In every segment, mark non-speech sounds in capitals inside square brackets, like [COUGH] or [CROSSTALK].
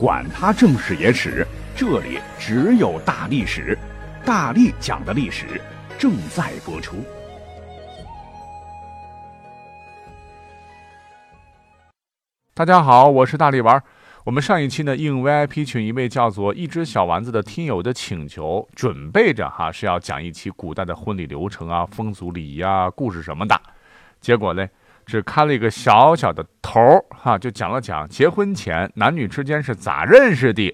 管他正史野史，这里只有大历史，大力讲的历史正在播出。大家好，我是大力丸。我们上一期呢，应 VIP 群一位叫做一只小丸子的听友的请求，准备着哈是要讲一期古代的婚礼流程啊、风俗礼仪啊、故事什么的。结果呢？只开了一个小小的头儿，哈，就讲了讲结婚前男女之间是咋认识的。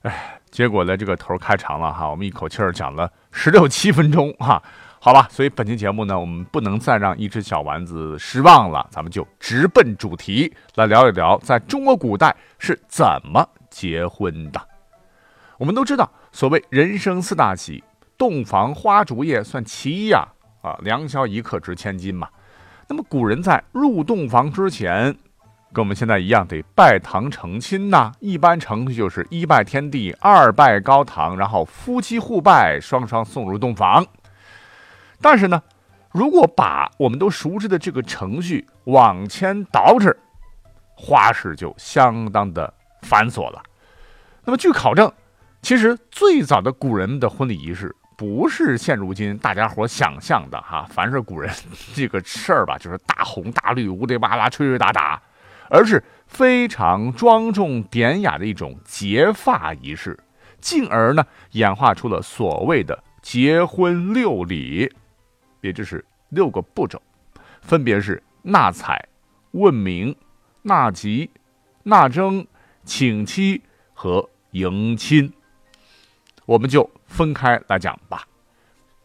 哎，结果呢，这个头开长了哈，我们一口气儿讲了十六 [LAUGHS] 七分钟哈，好吧。所以本期节目呢，我们不能再让一只小丸子失望了，咱们就直奔主题来聊一聊，在中国古代是怎么结婚的。我们都知道，所谓人生四大喜，洞房花烛夜算其一呀，啊，良宵一刻值千金嘛。那么古人在入洞房之前，跟我们现在一样得拜堂成亲呐。一般程序就是一拜天地，二拜高堂，然后夫妻互拜，双双送入洞房。但是呢，如果把我们都熟知的这个程序往前倒置，花式就相当的繁琐了。那么据考证，其实最早的古人的婚礼仪式。不是现如今大家伙想象的哈，[LAUGHS] 凡是古人这个事儿吧，就是大红大绿、乌里巴拉、吹吹打打，而是非常庄重典雅的一种结发仪式，进而呢演化出了所谓的结婚六礼，也就是六个步骤，分别是纳采、问名、纳吉、纳征、请妻和迎亲。我们就分开来讲吧。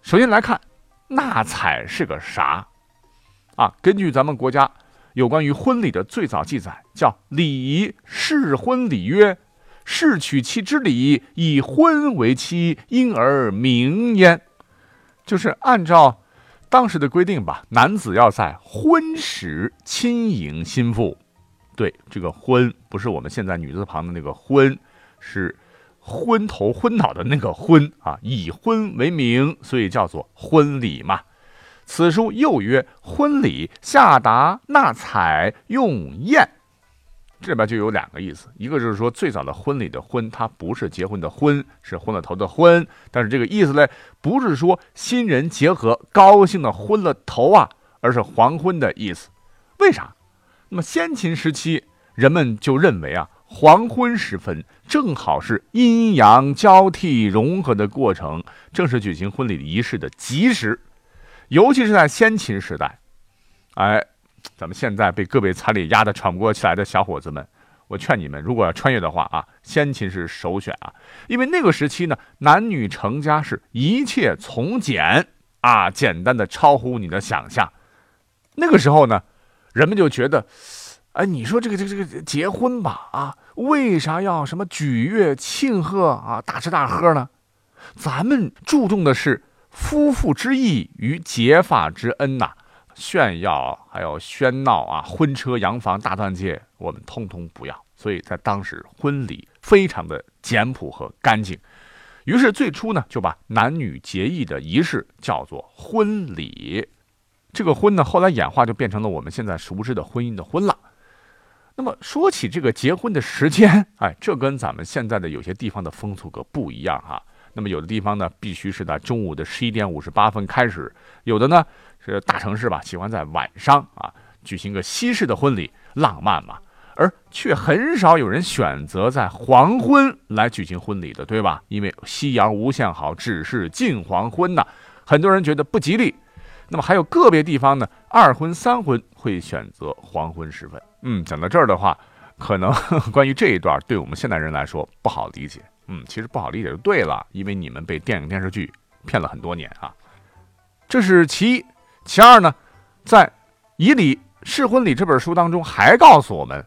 首先来看，纳采是个啥？啊，根据咱们国家有关于婚礼的最早记载，叫《礼仪适婚礼》曰：“适娶妻之礼，以婚为妻，因而名焉。”就是按照当时的规定吧，男子要在婚时亲迎新妇。对，这个“婚”不是我们现在女字旁的那个“婚”，是。昏头昏脑的那个昏啊，以婚为名，所以叫做婚礼嘛。此书又曰婚礼，下达纳采用宴。这里边就有两个意思，一个就是说最早的婚礼的婚，它不是结婚的婚，是昏了头的昏。但是这个意思呢，不是说新人结合高兴的昏了头啊，而是黄昏的意思。为啥？那么先秦时期人们就认为啊。黄昏时分，正好是阴阳交替融合的过程，正是举行婚礼仪式的吉时。尤其是在先秦时代，哎，咱们现在被各位彩礼压得喘不过气来的小伙子们，我劝你们，如果要穿越的话啊，先秦是首选啊，因为那个时期呢，男女成家是一切从简啊，简单的超乎你的想象。那个时候呢，人们就觉得。哎，你说这个这个这个结婚吧，啊，为啥要什么举乐庆贺啊，大吃大喝呢？咱们注重的是夫妇之义与结发之恩呐，炫耀还有喧闹啊，婚车洋房大钻戒，我们通通不要。所以在当时，婚礼非常的简朴和干净。于是最初呢，就把男女结义的仪式叫做婚礼。这个婚呢，后来演化就变成了我们现在熟知的婚姻的婚了。那么说起这个结婚的时间，哎，这跟咱们现在的有些地方的风俗可不一样哈。那么有的地方呢，必须是在中午的十一点五十八分开始；有的呢是大城市吧，喜欢在晚上啊举行个西式的婚礼，浪漫嘛。而却很少有人选择在黄昏来举行婚礼的，对吧？因为夕阳无限好，只是近黄昏呐，很多人觉得不吉利。那么还有个别地方呢，二婚三婚会选择黄昏时分。嗯，讲到这儿的话，可能 [LAUGHS] 关于这一段对我们现代人来说不好理解。嗯，其实不好理解就对了，因为你们被电影电视剧骗了很多年啊。这是其一，其二呢，在《仪礼试婚礼》这本书当中还告诉我们，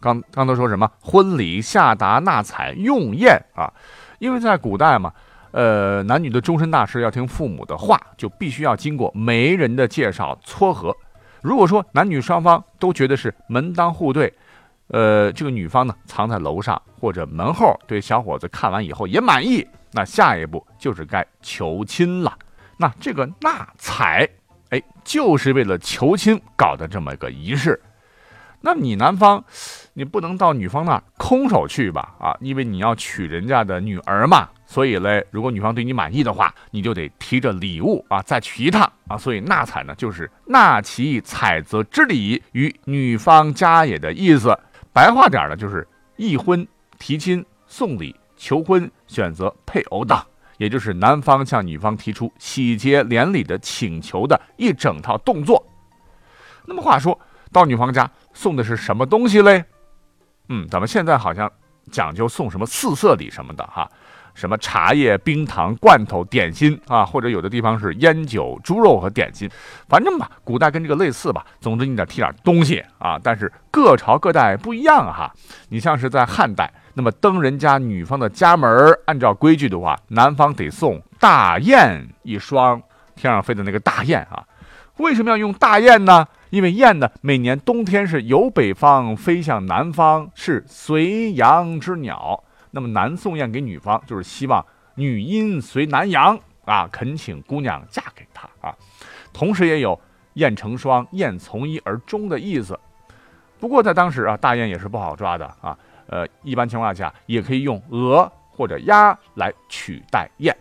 刚刚都说什么婚礼下达纳采用宴啊？因为在古代嘛，呃，男女的终身大事要听父母的话，就必须要经过媒人的介绍撮合。如果说男女双方都觉得是门当户对，呃，这个女方呢藏在楼上或者门后，对小伙子看完以后也满意，那下一步就是该求亲了。那这个纳采，哎，就是为了求亲搞的这么一个仪式。那你男方，你不能到女方那儿空手去吧？啊，因为你要娶人家的女儿嘛。所以嘞，如果女方对你满意的话，你就得提着礼物啊，再去一趟啊。所以纳采呢，就是纳其采择之礼于女方家也的意思。白话点呢，就是议婚、提亲、送礼、求婚、选择配偶等，也就是男方向女方提出喜结连理的请求的一整套动作。那么话说到女方家送的是什么东西嘞？嗯，咱们现在好像讲究送什么四色礼什么的哈。什么茶叶、冰糖、罐头、点心啊，或者有的地方是烟酒、猪肉和点心，反正吧，古代跟这个类似吧。总之你得提点东西啊。但是各朝各代不一样哈。你像是在汉代，那么登人家女方的家门，按照规矩的话，男方得送大雁一双，天上飞的那个大雁啊。为什么要用大雁呢？因为雁呢，每年冬天是由北方飞向南方，是随阳之鸟。那么男送雁给女方，就是希望女阴随男阳啊，恳请姑娘嫁给他啊。同时也有雁成双，雁从一而终的意思。不过在当时啊，大雁也是不好抓的啊。呃，一般情况下也可以用鹅或者鸭来取代雁。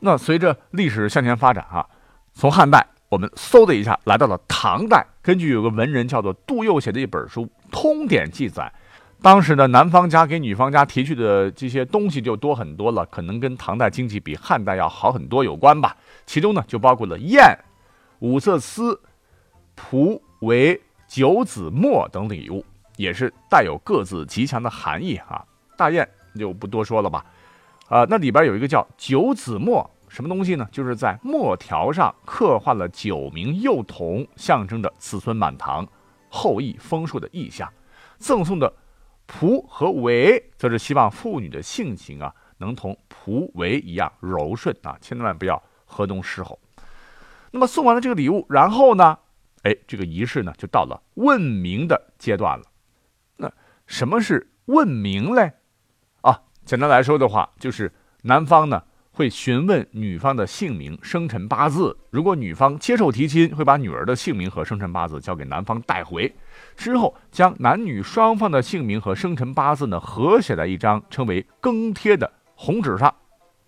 那随着历史向前发展啊，从汉代我们嗖的一下来到了唐代，根据有个文人叫做杜佑写的一本书《通典》记载。当时呢，男方家给女方家提去的这些东西就多很多了，可能跟唐代经济比汉代要好很多有关吧。其中呢，就包括了砚、五色丝、蒲、为、九子墨等礼物，也是带有各自极强的含义啊。大雁就不多说了吧。啊，那里边有一个叫九子墨，什么东西呢？就是在墨条上刻画了九名幼童，象征着子孙满堂、后裔丰硕的意象。赠送的。仆和为则是希望妇女的性情啊，能同仆为一样柔顺啊，千万不要河东狮吼。那么送完了这个礼物，然后呢，哎，这个仪式呢就到了问名的阶段了。那什么是问名嘞？啊，简单来说的话，就是男方呢。会询问女方的姓名、生辰八字。如果女方接受提亲，会把女儿的姓名和生辰八字交给男方带回，之后将男女双方的姓名和生辰八字呢合写在一张称为更贴的红纸上，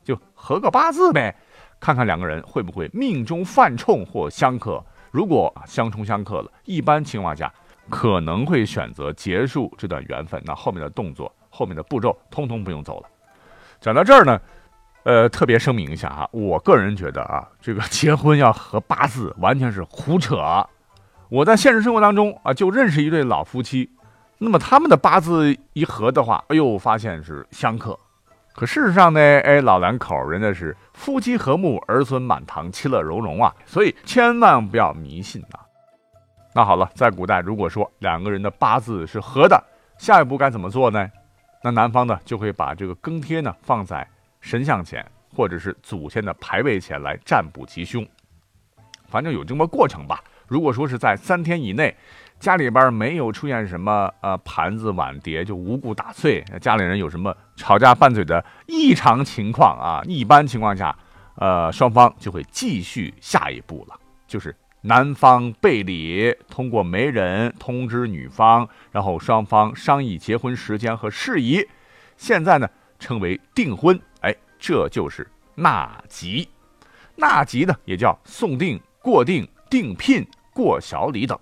就合个八字呗，看看两个人会不会命中犯冲或相克。如果相冲相克了，一般情况下可能会选择结束这段缘分。那后面的动作、后面的步骤，通通不用走了。讲到这儿呢。呃，特别声明一下哈，我个人觉得啊，这个结婚要合八字 [LAUGHS] 完全是胡扯。我在现实生活当中啊，就认识一对老夫妻，那么他们的八字一合的话，哎呦，发现是相克。可事实上呢，哎，老两口人家是夫妻和睦，儿孙满堂，其乐融融啊。所以千万不要迷信呐。那好了，在古代，如果说两个人的八字是合的，下一步该怎么做呢？那男方呢，就会把这个庚帖呢放在。神像前，或者是祖先的牌位前来占卜吉凶，反正有这么过程吧。如果说是在三天以内，家里边没有出现什么呃盘子碗碟就无故打碎，家里人有什么吵架拌嘴的异常情况啊，一般情况下，呃双方就会继续下一步了，就是男方备礼，通过媒人通知女方，然后双方商议结婚时间和事宜。现在呢称为订婚。哎这就是纳吉，纳吉呢也叫送定、过定、定聘、过小礼等。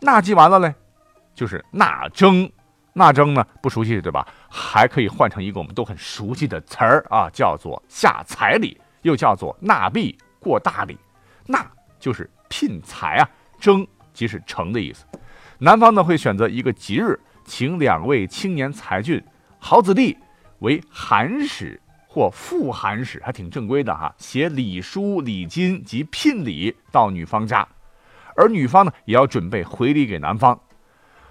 纳吉完了嘞，就是纳征。纳征呢不熟悉对吧？还可以换成一个我们都很熟悉的词儿啊，叫做下彩礼，又叫做纳币、过大礼。纳就是聘财啊，征即是成的意思。男方呢会选择一个吉日，请两位青年才俊、好子弟为寒使。或副函使还挺正规的哈，写礼书、礼金及聘礼到女方家，而女方呢也要准备回礼给男方。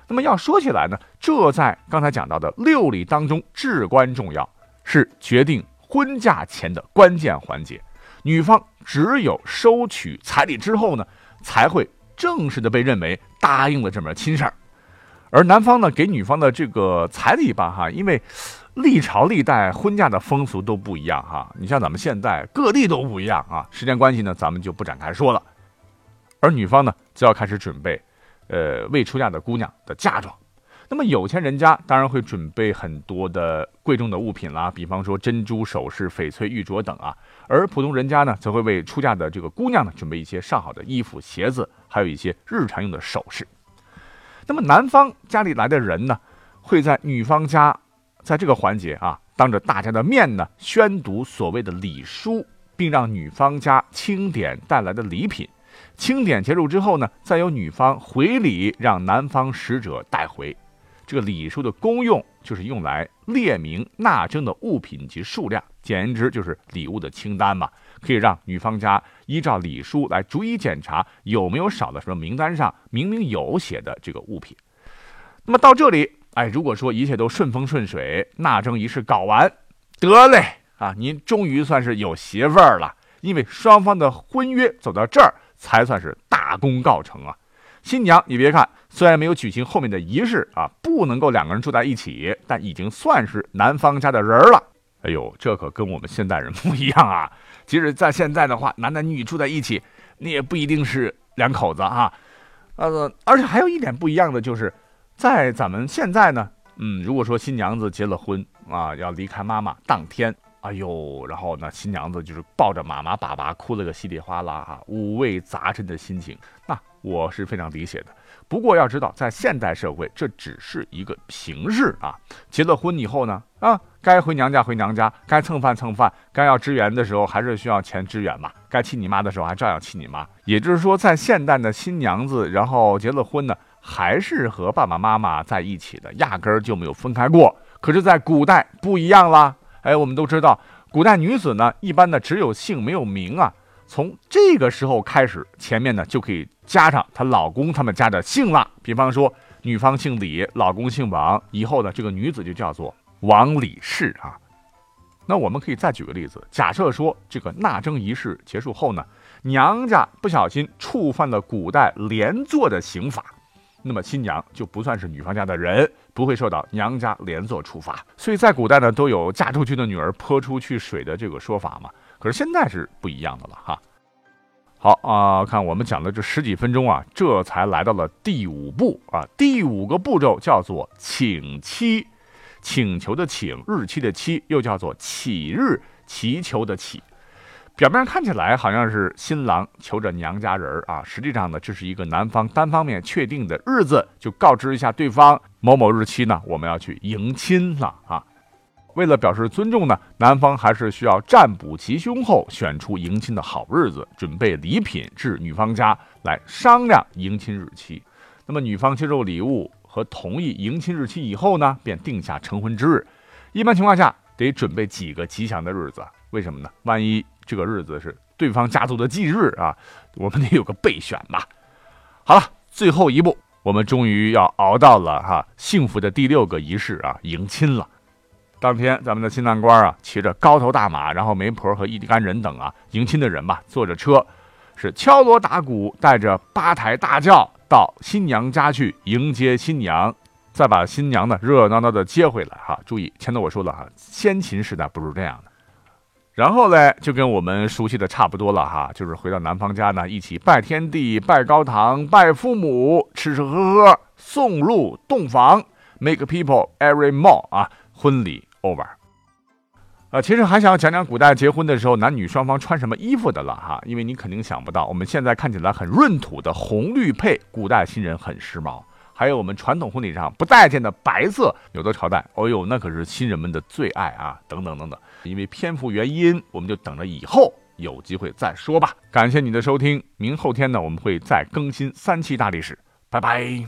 那么要说起来呢，这在刚才讲到的六礼当中至关重要，是决定婚嫁前的关键环节。女方只有收取彩礼之后呢，才会正式的被认为答应了这门亲事儿。而男方呢给女方的这个彩礼吧，哈，因为。历朝历代婚嫁的风俗都不一样哈，你像咱们现在各地都不一样啊。时间关系呢，咱们就不展开说了。而女方呢，就要开始准备呃未出嫁的姑娘的嫁妆。那么有钱人家当然会准备很多的贵重的物品啦，比方说珍珠首饰、翡翠玉镯等啊。而普通人家呢，则会为出嫁的这个姑娘呢准备一些上好的衣服、鞋子，还有一些日常用的首饰。那么男方家里来的人呢，会在女方家，在这个环节啊，当着大家的面呢，宣读所谓的礼书，并让女方家清点带来的礼品。清点结束之后呢，再由女方回礼，让男方使者带回。这个礼书的功用就是用来列明纳征的物品及数量，简言之就是礼物的清单嘛，可以让女方家依照礼书来逐一检查有没有少的什么名单上明明有写的这个物品。那么到这里，哎，如果说一切都顺风顺水，纳征仪式搞完，得嘞啊，您终于算是有媳妇儿了，因为双方的婚约走到这儿才算是大功告成啊。新娘，你别看虽然没有举行后面的仪式啊，不能够两个人住在一起，但已经算是男方家的人了。哎呦，这可跟我们现代人不一样啊！即使在现在的话，男男女女住在一起，你也不一定是两口子啊。呃，而且还有一点不一样的就是，在咱们现在呢，嗯，如果说新娘子结了婚啊，要离开妈妈当天，哎呦，然后呢，新娘子就是抱着妈妈爸爸哭了个稀里哗啦啊，五味杂陈的心情，那。我是非常理解的，不过要知道，在现代社会，这只是一个形式啊。结了婚以后呢，啊，该回娘家回娘家，该蹭饭蹭饭，该要支援的时候还是需要钱支援嘛。该气你妈的时候还照样气你妈。也就是说，在现代的新娘子，然后结了婚呢，还是和爸爸妈妈在一起的，压根儿就没有分开过。可是，在古代不一样啦，哎，我们都知道，古代女子呢，一般的只有姓没有名啊。从这个时候开始，前面呢就可以加上她老公他们家的姓了。比方说，女方姓李，老公姓王，以后呢这个女子就叫做王李氏啊。那我们可以再举个例子，假设说这个纳征仪式结束后呢，娘家不小心触犯了古代连坐的刑法，那么新娘就不算是女方家的人，不会受到娘家连坐处罚。所以在古代呢，都有嫁出去的女儿泼出去水的这个说法嘛。可是现在是不一样的了哈。好啊，看我们讲的这十几分钟啊，这才来到了第五步啊。第五个步骤叫做请期，请求的请，日期的期，又叫做起日，祈求的祈。表面上看起来好像是新郎求着娘家人啊，实际上呢，这是一个男方单方面确定的日子，就告知一下对方某某日期呢，我们要去迎亲了啊。为了表示尊重呢，男方还是需要占卜吉凶后选出迎亲的好日子，准备礼品至女方家来商量迎亲日期。那么女方接受礼物和同意迎亲日期以后呢，便定下成婚之日。一般情况下得准备几个吉祥的日子，为什么呢？万一这个日子是对方家族的忌日啊，我们得有个备选吧。好了，最后一步，我们终于要熬到了哈幸福的第六个仪式啊，迎亲了。当天，咱们的新郎官啊，骑着高头大马，然后媒婆和一干人等啊，迎亲的人吧，坐着车，是敲锣打鼓，带着八抬大轿到新娘家去迎接新娘，再把新娘呢热热闹闹的接回来哈。注意，前头我说了哈，先秦时代不是这样的。然后呢，就跟我们熟悉的差不多了哈，就是回到男方家呢，一起拜天地、拜高堂、拜父母，吃吃喝喝，送入洞房，make people every more 啊，婚礼。over，呃，其实还想要讲讲古代结婚的时候男女双方穿什么衣服的了哈，因为你肯定想不到，我们现在看起来很闰土的红绿配，古代新人很时髦。还有我们传统婚礼上不待见的白色，有的朝代，哦呦，那可是新人们的最爱啊，等等等等。因为篇幅原因，我们就等着以后有机会再说吧。感谢你的收听，明后天呢，我们会再更新三期大历史，拜拜。